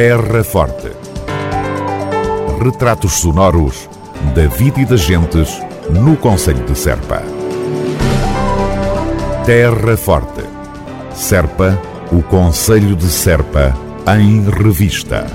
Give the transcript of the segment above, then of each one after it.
Terra Forte. Retratos sonoros da vida e das gentes no Conselho de Serpa. Terra Forte. Serpa, o Conselho de Serpa, em revista.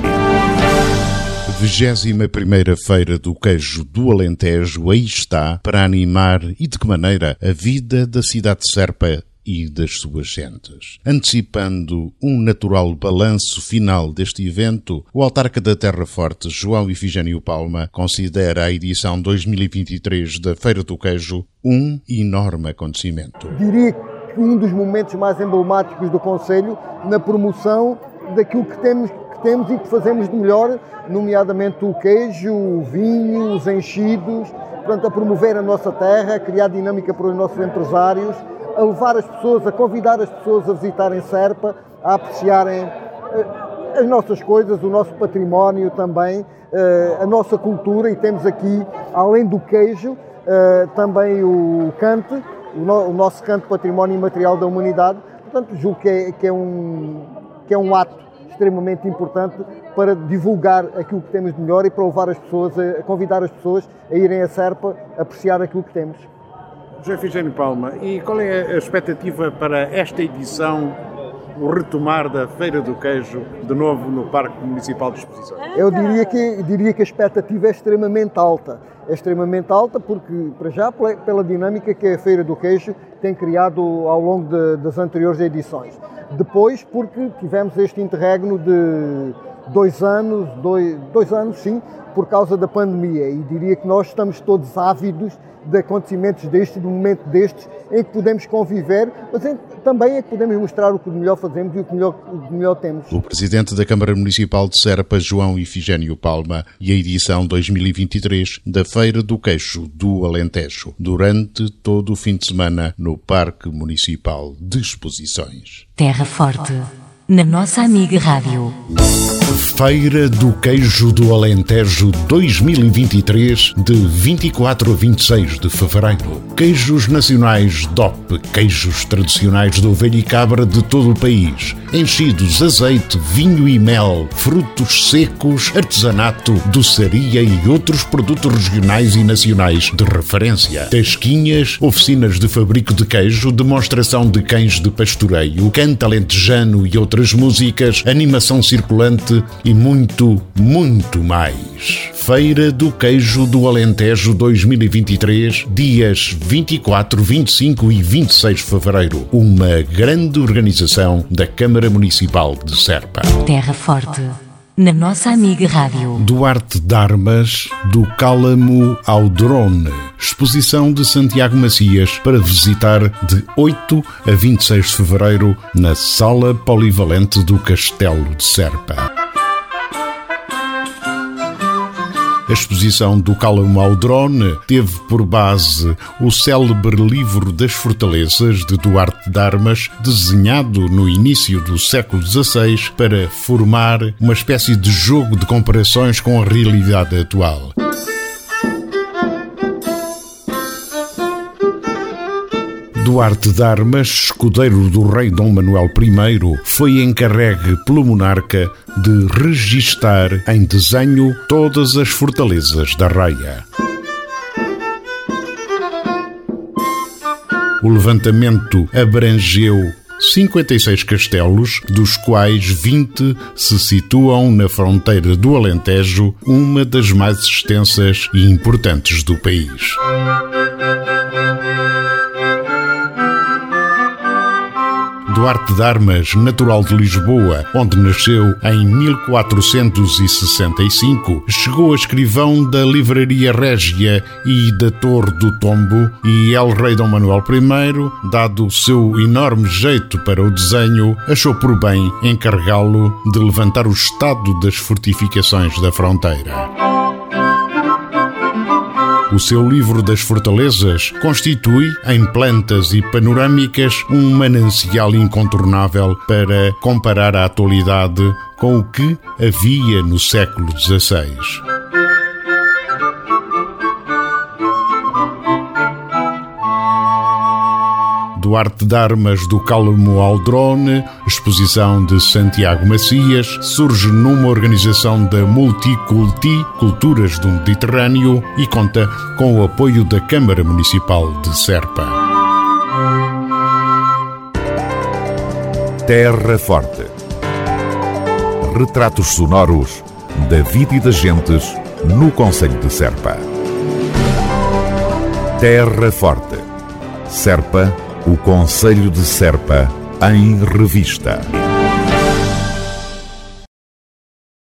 21 Feira do Queijo do Alentejo aí está para animar e de que maneira a vida da cidade de Serpa e das suas gentes. Antecipando um natural balanço final deste evento, o autarca da Terra Forte, João Ifigênio Palma, considera a edição 2023 da Feira do Queijo um enorme acontecimento. Diria que um dos momentos mais emblemáticos do Conselho na promoção daquilo que temos, temos e que fazemos de melhor, nomeadamente o queijo, o vinho, os enchidos, portanto, a promover a nossa terra, a criar dinâmica para os nossos empresários a levar as pessoas, a convidar as pessoas a visitarem Serpa, a apreciarem eh, as nossas coisas, o nosso património também, eh, a nossa cultura e temos aqui, além do queijo, eh, também o cante, o nosso canto património imaterial da humanidade. Portanto, julgo que é, que é, um, que é um ato extremamente importante para divulgar aquilo que temos de melhor e para levar as pessoas, a convidar as pessoas a irem a Serpa apreciar aquilo que temos. José Figênio Palma, e qual é a expectativa para esta edição, o retomar da Feira do Queijo, de novo no Parque Municipal de Exposições? Eu diria que, diria que a expectativa é extremamente alta. É extremamente alta porque, para já, pela dinâmica que a Feira do Queijo tem criado ao longo de, das anteriores edições. Depois, porque tivemos este interregno de dois anos, dois, dois anos sim, por causa da pandemia. E diria que nós estamos todos ávidos de acontecimentos destes, de um momento destes, em que podemos conviver, mas em, também é que podemos mostrar o que melhor fazemos e o que melhor, o que melhor temos. O Presidente da Câmara Municipal de Serpa, João Ifigênio Palma, e a edição 2023 da Feira do Queixo do Alentejo, durante todo o fim de semana no Parque Municipal de Exposições. Terra Forte na nossa amiga Rádio. Feira do Queijo do Alentejo 2023, de 24 a 26 de fevereiro. Queijos nacionais DOP, queijos tradicionais de ovelha e cabra de todo o país. Enchidos, azeite, vinho e mel, frutos secos, artesanato, doçaria e outros produtos regionais e nacionais de referência. Tasquinhas, oficinas de fabrico de queijo, demonstração de cães de pastoreio, canta alentejano e outras músicas, animação circulante e muito, muito mais. Feira do Queijo do Alentejo 2023, dias 24, 25 e 26 de fevereiro. Uma grande organização da Câmara Municipal de Serpa. Terra Forte na nossa amiga Rádio. Duarte Darmas, do Cálamo ao Drone. Exposição de Santiago Macias para visitar de 8 a 26 de fevereiro na Sala Polivalente do Castelo de Serpa. A exposição do ao Drone teve por base o célebre livro das fortalezas de Duarte de Armas, desenhado no início do século XVI para formar uma espécie de jogo de comparações com a realidade atual. Duarte de Armas, escudeiro do rei Dom Manuel I, foi encarregue pelo monarca de registar em desenho todas as fortalezas da raia. O levantamento abrangeu 56 castelos, dos quais 20 se situam na fronteira do Alentejo, uma das mais extensas e importantes do país. Duarte de Armas, natural de Lisboa, onde nasceu em 1465, chegou a escrivão da Livraria Régia e da Torre do Tombo e El Rei Dom Manuel I, dado o seu enorme jeito para o desenho, achou por bem encarregá-lo de levantar o estado das fortificações da fronteira. O seu livro das fortalezas constitui, em plantas e panorâmicas, um manancial incontornável para comparar a atualidade com o que havia no século XVI. Arte de Armas do Calmo Aldrone, exposição de Santiago Macias, surge numa organização da Multiculti, Culturas do Mediterrâneo, e conta com o apoio da Câmara Municipal de Serpa. Terra Forte. Retratos sonoros da vida e das gentes no Conselho de Serpa. Terra Forte. Serpa, o Conselho de Serpa, em revista.